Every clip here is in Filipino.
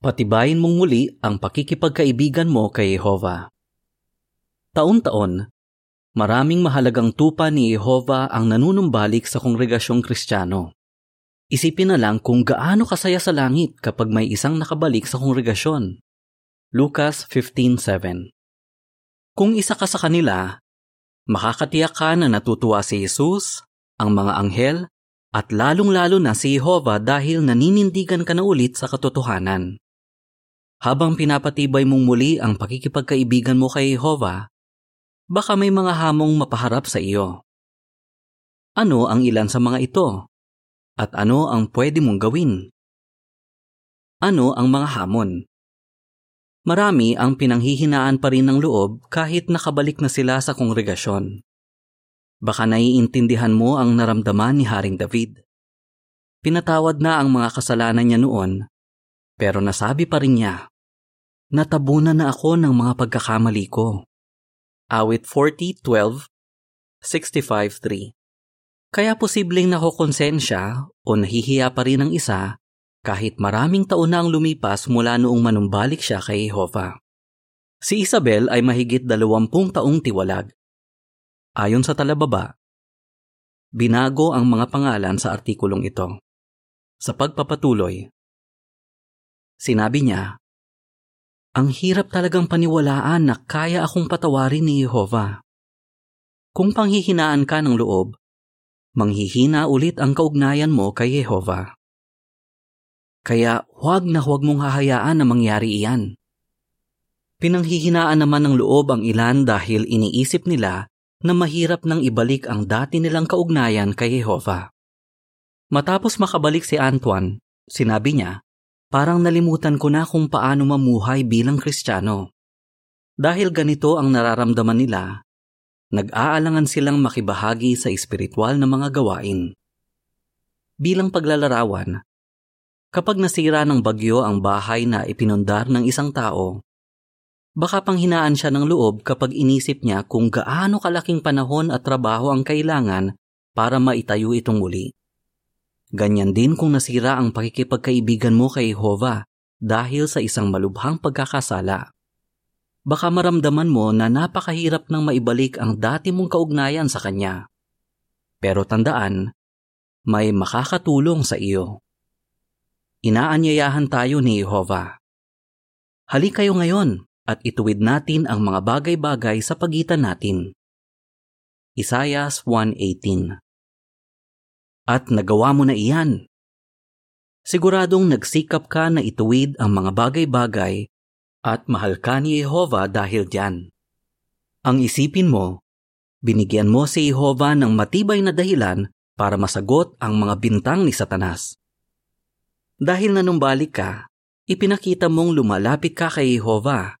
Patibayin mong muli ang pakikipagkaibigan mo kay Jehova. Taon-taon, maraming mahalagang tupa ni Jehova ang nanunumbalik sa kongregasyong kristyano. Isipin na lang kung gaano kasaya sa langit kapag may isang nakabalik sa kongregasyon. Lucas 15.7 Kung isa ka sa kanila, makakatiyak ka na natutuwa si Jesus, ang mga anghel, at lalong-lalo na si Jehovah dahil naninindigan ka na ulit sa katotohanan. Habang pinapatibay mong muli ang pakikipagkaibigan mo kay Jehovah, baka may mga hamong mapaharap sa iyo. Ano ang ilan sa mga ito? At ano ang pwede mong gawin? Ano ang mga hamon? Marami ang pinanghihinaan pa rin ng loob kahit nakabalik na sila sa kongregasyon. Baka naiintindihan mo ang naramdaman ni Haring David. Pinatawad na ang mga kasalanan niya noon, pero nasabi pa rin niya, Natabunan na ako ng mga pagkakamali ko. Awit 40.12, 65.3 kaya posibleng nakokonsensya o nahihiya pa rin ang isa kahit maraming taon na ang lumipas mula noong manumbalik siya kay Jehovah. Si Isabel ay mahigit dalawampung taong tiwalag. Ayon sa talababa, binago ang mga pangalan sa artikulong ito. Sa pagpapatuloy, sinabi niya, Ang hirap talagang paniwalaan na kaya akong patawarin ni Jehovah. Kung panghihinaan ka ng loob, manghihina ulit ang kaugnayan mo kay Jehova. Kaya huwag na huwag mong hahayaan na mangyari iyan. Pinanghihinaan naman ng loob ang ilan dahil iniisip nila na mahirap nang ibalik ang dati nilang kaugnayan kay Jehova. Matapos makabalik si Antoine, sinabi niya, parang nalimutan ko na kung paano mamuhay bilang Kristiyano. Dahil ganito ang nararamdaman nila, nag-aalangan silang makibahagi sa espiritual na mga gawain. Bilang paglalarawan, kapag nasira ng bagyo ang bahay na ipinundar ng isang tao, baka panghinaan siya ng loob kapag inisip niya kung gaano kalaking panahon at trabaho ang kailangan para maitayo itong muli. Ganyan din kung nasira ang pakikipagkaibigan mo kay Jehovah dahil sa isang malubhang pagkakasala baka maramdaman mo na napakahirap nang maibalik ang dati mong kaugnayan sa Kanya. Pero tandaan, may makakatulong sa iyo. Inaanyayahan tayo ni Jehovah. Hali kayo ngayon at ituwid natin ang mga bagay-bagay sa pagitan natin. Isayas 1.18 At nagawa mo na iyan. Siguradong nagsikap ka na ituwid ang mga bagay-bagay at mahal ka ni Jehova dahil diyan. Ang isipin mo, binigyan mo si Jehova ng matibay na dahilan para masagot ang mga bintang ni Satanas. Dahil nanumbalik ka, ipinakita mong lumalapit ka kay Jehova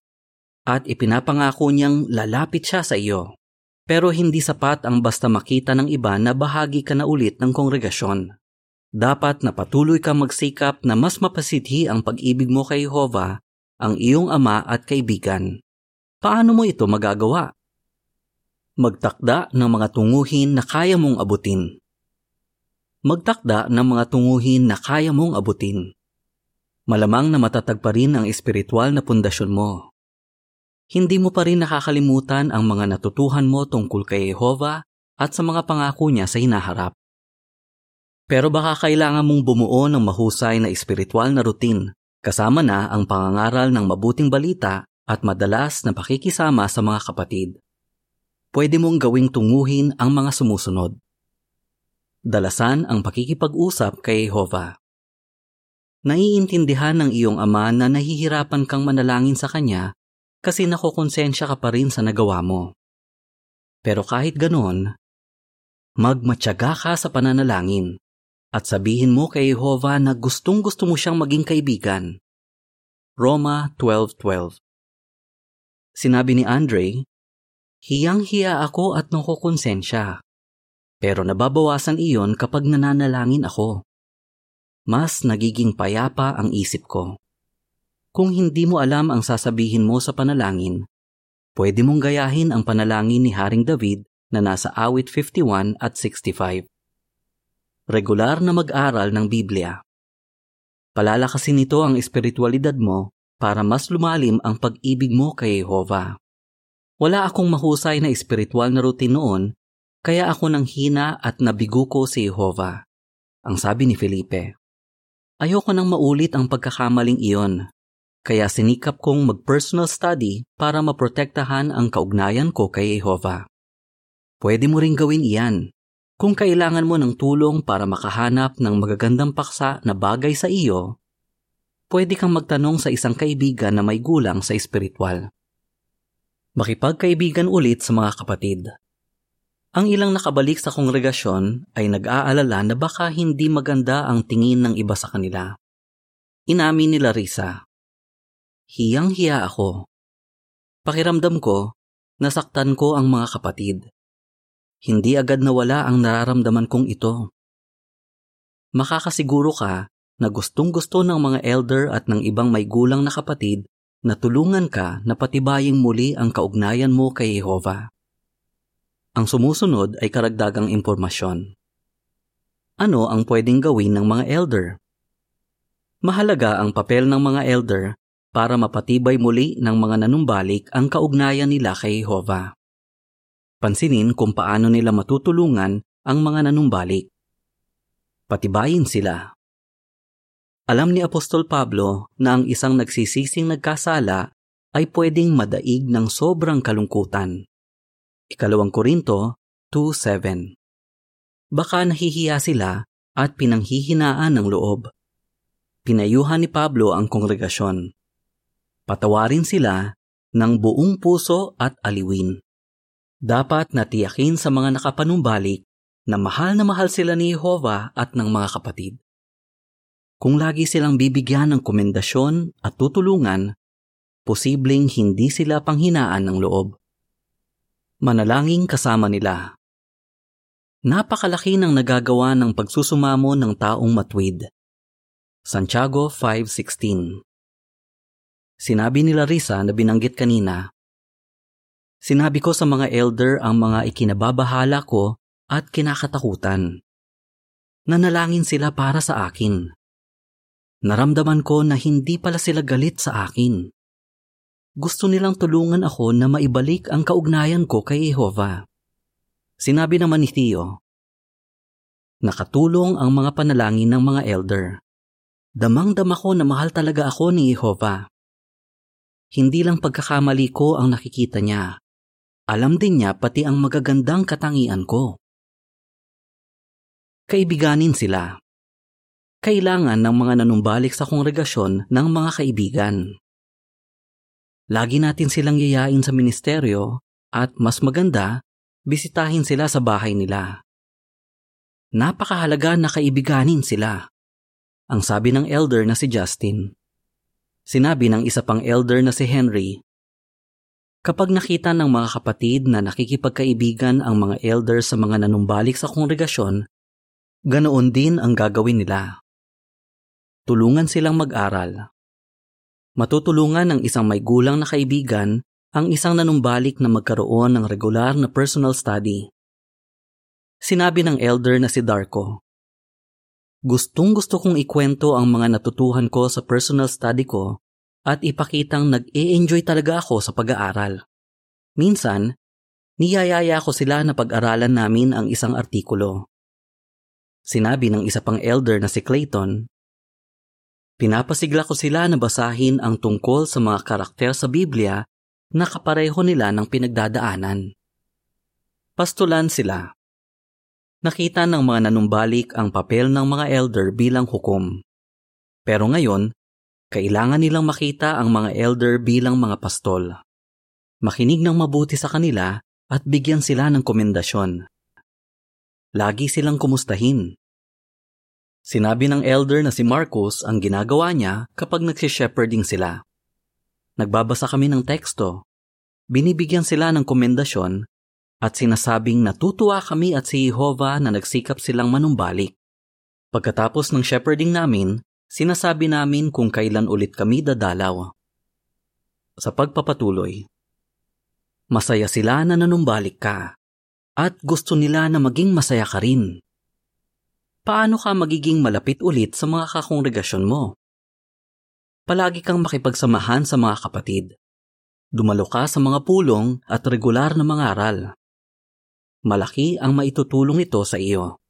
at ipinapangako niyang lalapit siya sa iyo. Pero hindi sapat ang basta makita ng iba na bahagi ka na ulit ng kongregasyon. Dapat na patuloy kang magsikap na mas mapasidhi ang pag-ibig mo kay Jehova ang iyong ama at kaibigan. Paano mo ito magagawa? Magtakda ng mga tunguhin na kaya mong abutin. Magtakda ng mga tunguhin na kaya mong abutin. Malamang na matatag pa rin ang espiritual na pundasyon mo. Hindi mo pa rin nakakalimutan ang mga natutuhan mo tungkol kay Jehova at sa mga pangako niya sa hinaharap. Pero baka kailangan mong bumuo ng mahusay na espiritual na routine Kasama na ang pangangaral ng mabuting balita at madalas na pakikisama sa mga kapatid. Pwede mong gawing tunguhin ang mga sumusunod. Dalasan ang pakikipag-usap kay Jehovah. Naiintindihan ng iyong ama na nahihirapan kang manalangin sa kanya kasi nakokonsensya ka pa rin sa nagawa mo. Pero kahit ganon, magmatyaga ka sa pananalangin at sabihin mo kay Jehovah na gustong gusto mo siyang maging kaibigan. Roma 12.12 Sinabi ni Andre, Hiyang-hiya ako at nakukonsensya, pero nababawasan iyon kapag nananalangin ako. Mas nagiging payapa ang isip ko. Kung hindi mo alam ang sasabihin mo sa panalangin, pwede mong gayahin ang panalangin ni Haring David na nasa awit 51 at 65 regular na mag-aral ng Biblia. Palalakasin nito ang espiritualidad mo para mas lumalim ang pag-ibig mo kay Jehova. Wala akong mahusay na espiritual na routine noon, kaya ako nang hina at nabigo ko si Jehova. Ang sabi ni Felipe. Ayoko nang maulit ang pagkakamaling iyon, kaya sinikap kong mag-personal study para maprotektahan ang kaugnayan ko kay Jehova. Pwede mo ring gawin iyan. Kung kailangan mo ng tulong para makahanap ng magagandang paksa na bagay sa iyo, pwede kang magtanong sa isang kaibigan na may gulang sa espiritual. Makipagkaibigan ulit sa mga kapatid. Ang ilang nakabalik sa kongregasyon ay nag-aalala na baka hindi maganda ang tingin ng iba sa kanila. Inamin nila Risa. Hiyang-hiya ako. Pakiramdam ko, nasaktan ko ang mga kapatid. Hindi agad nawala ang nararamdaman kong ito. Makakasiguro ka na gustong-gusto ng mga elder at ng ibang may gulang na kapatid na tulungan ka na patibaying muli ang kaugnayan mo kay Jehova. Ang sumusunod ay karagdagang impormasyon. Ano ang pwedeng gawin ng mga elder? Mahalaga ang papel ng mga elder para mapatibay muli ng mga nanumbalik ang kaugnayan nila kay Jehova. Pansinin kung paano nila matutulungan ang mga nanumbalik. Patibayin sila. Alam ni Apostol Pablo na ang isang nagsisising nagkasala ay pwedeng madaig ng sobrang kalungkutan. Ikalawang Korinto 2.7 Baka nahihiya sila at pinanghihinaan ng loob. Pinayuhan ni Pablo ang kongregasyon. Patawarin sila ng buong puso at aliwin. Dapat natiyakin sa mga nakapanumbalik na mahal na mahal sila ni Jehovah at ng mga kapatid. Kung lagi silang bibigyan ng komendasyon at tutulungan, posibleng hindi sila panghinaan ng loob. Manalangin kasama nila. Napakalaki ng nagagawa ng pagsusumamo ng taong matwid. Santiago 5.16 Sinabi ni Larissa na binanggit kanina, Sinabi ko sa mga elder ang mga ikinababahala ko at kinakatakutan. Nanalangin sila para sa akin. Naramdaman ko na hindi pala sila galit sa akin. Gusto nilang tulungan ako na maibalik ang kaugnayan ko kay Jehova. Sinabi naman ni Theo, Nakatulong ang mga panalangin ng mga elder. Damang-dama ko na mahal talaga ako ni Jehova. Hindi lang pagkakamali ko ang nakikita niya. Alam din niya pati ang magagandang katangian ko. Kaibiganin sila kailangan ng mga nanumbalik sa kongregasyon ng mga kaibigan. Lagi natin silang yayain sa ministeryo at mas maganda, bisitahin sila sa bahay nila. Napakahalaga na kaibiganin sila. Ang sabi ng elder na si Justin. Sinabi ng isa pang elder na si Henry, Kapag nakita ng mga kapatid na nakikipagkaibigan ang mga elder sa mga nanumbalik sa kongregasyon, ganoon din ang gagawin nila. Tulungan silang mag-aral. Matutulungan ng isang may gulang na kaibigan ang isang nanumbalik na magkaroon ng regular na personal study. Sinabi ng elder na si Darko, Gustong gusto kong ikwento ang mga natutuhan ko sa personal study ko at ipakitang nag-e-enjoy talaga ako sa pag-aaral. Minsan, niyayaya ko sila na pag-aralan namin ang isang artikulo. Sinabi ng isa pang elder na si Clayton, Pinapasigla ko sila na basahin ang tungkol sa mga karakter sa Biblia na kapareho nila ng pinagdadaanan. Pastulan sila. Nakita ng mga nanumbalik ang papel ng mga elder bilang hukom. Pero ngayon, kailangan nilang makita ang mga elder bilang mga pastol. Makinig ng mabuti sa kanila at bigyan sila ng komendasyon. Lagi silang kumustahin. Sinabi ng elder na si Marcos ang ginagawa niya kapag nagsishepherding sila. Nagbabasa kami ng teksto. Binibigyan sila ng komendasyon at sinasabing natutuwa kami at si Jehovah na nagsikap silang manumbalik. Pagkatapos ng shepherding namin, sinasabi namin kung kailan ulit kami dadalaw. Sa pagpapatuloy, masaya sila na nanumbalik ka at gusto nila na maging masaya ka rin paano ka magiging malapit ulit sa mga kakongregasyon mo? Palagi kang makipagsamahan sa mga kapatid. Dumalo ka sa mga pulong at regular na mga aral. Malaki ang maitutulong nito sa iyo.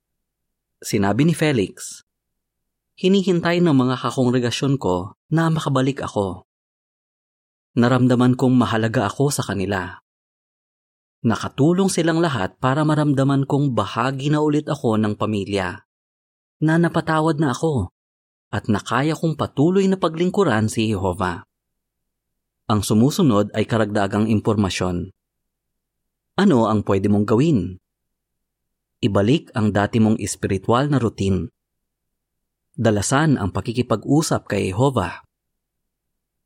Sinabi ni Felix, Hinihintay ng mga kakongregasyon ko na makabalik ako. Naramdaman kong mahalaga ako sa kanila. Nakatulong silang lahat para maramdaman kong bahagi na ulit ako ng pamilya. Na napatawad na ako at nakaya kong patuloy na paglingkuran si Jehova. Ang sumusunod ay karagdagang impormasyon. Ano ang pwede mong gawin? Ibalik ang dati mong espiritual na routine. Dalasan ang pakikipag-usap kay Jehova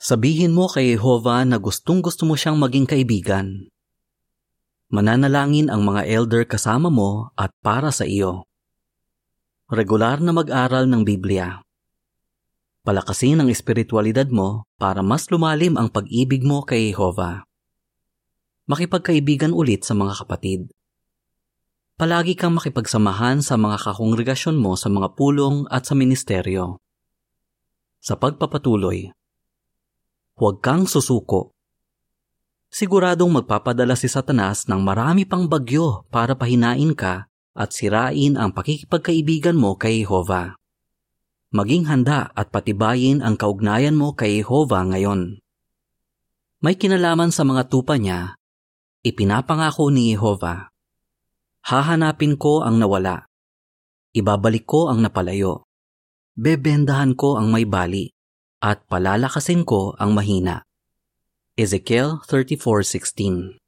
Sabihin mo kay Jehovah na gustong gusto mo siyang maging kaibigan. Mananalangin ang mga elder kasama mo at para sa iyo. Regular na mag-aral ng Biblia. Palakasin ang espiritualidad mo para mas lumalim ang pag-ibig mo kay Jehovah. Makipagkaibigan ulit sa mga kapatid. Palagi kang makipagsamahan sa mga kakongregasyon mo sa mga pulong at sa ministeryo. Sa pagpapatuloy, huwag kang susuko. Siguradong magpapadala si Satanas ng marami pang bagyo para pahinain ka at sirain ang pakikipagkaibigan mo kay Jehovah. Maging handa at patibayin ang kaugnayan mo kay Jehovah ngayon. May kinalaman sa mga tupa niya, ipinapangako ni Jehovah. Hahanapin ko ang nawala. Ibabalik ko ang napalayo. Bebendahan ko ang may bali at palalakasin ko ang mahina. Ezekiel 34.16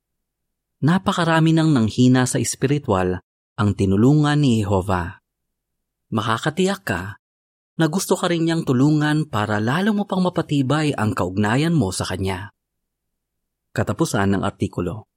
Napakarami nang nanghina sa espiritual ang tinulungan ni Jehovah. Makakatiyak ka na gusto ka rin niyang tulungan para lalo mo pang mapatibay ang kaugnayan mo sa Kanya. Katapusan ng artikulo.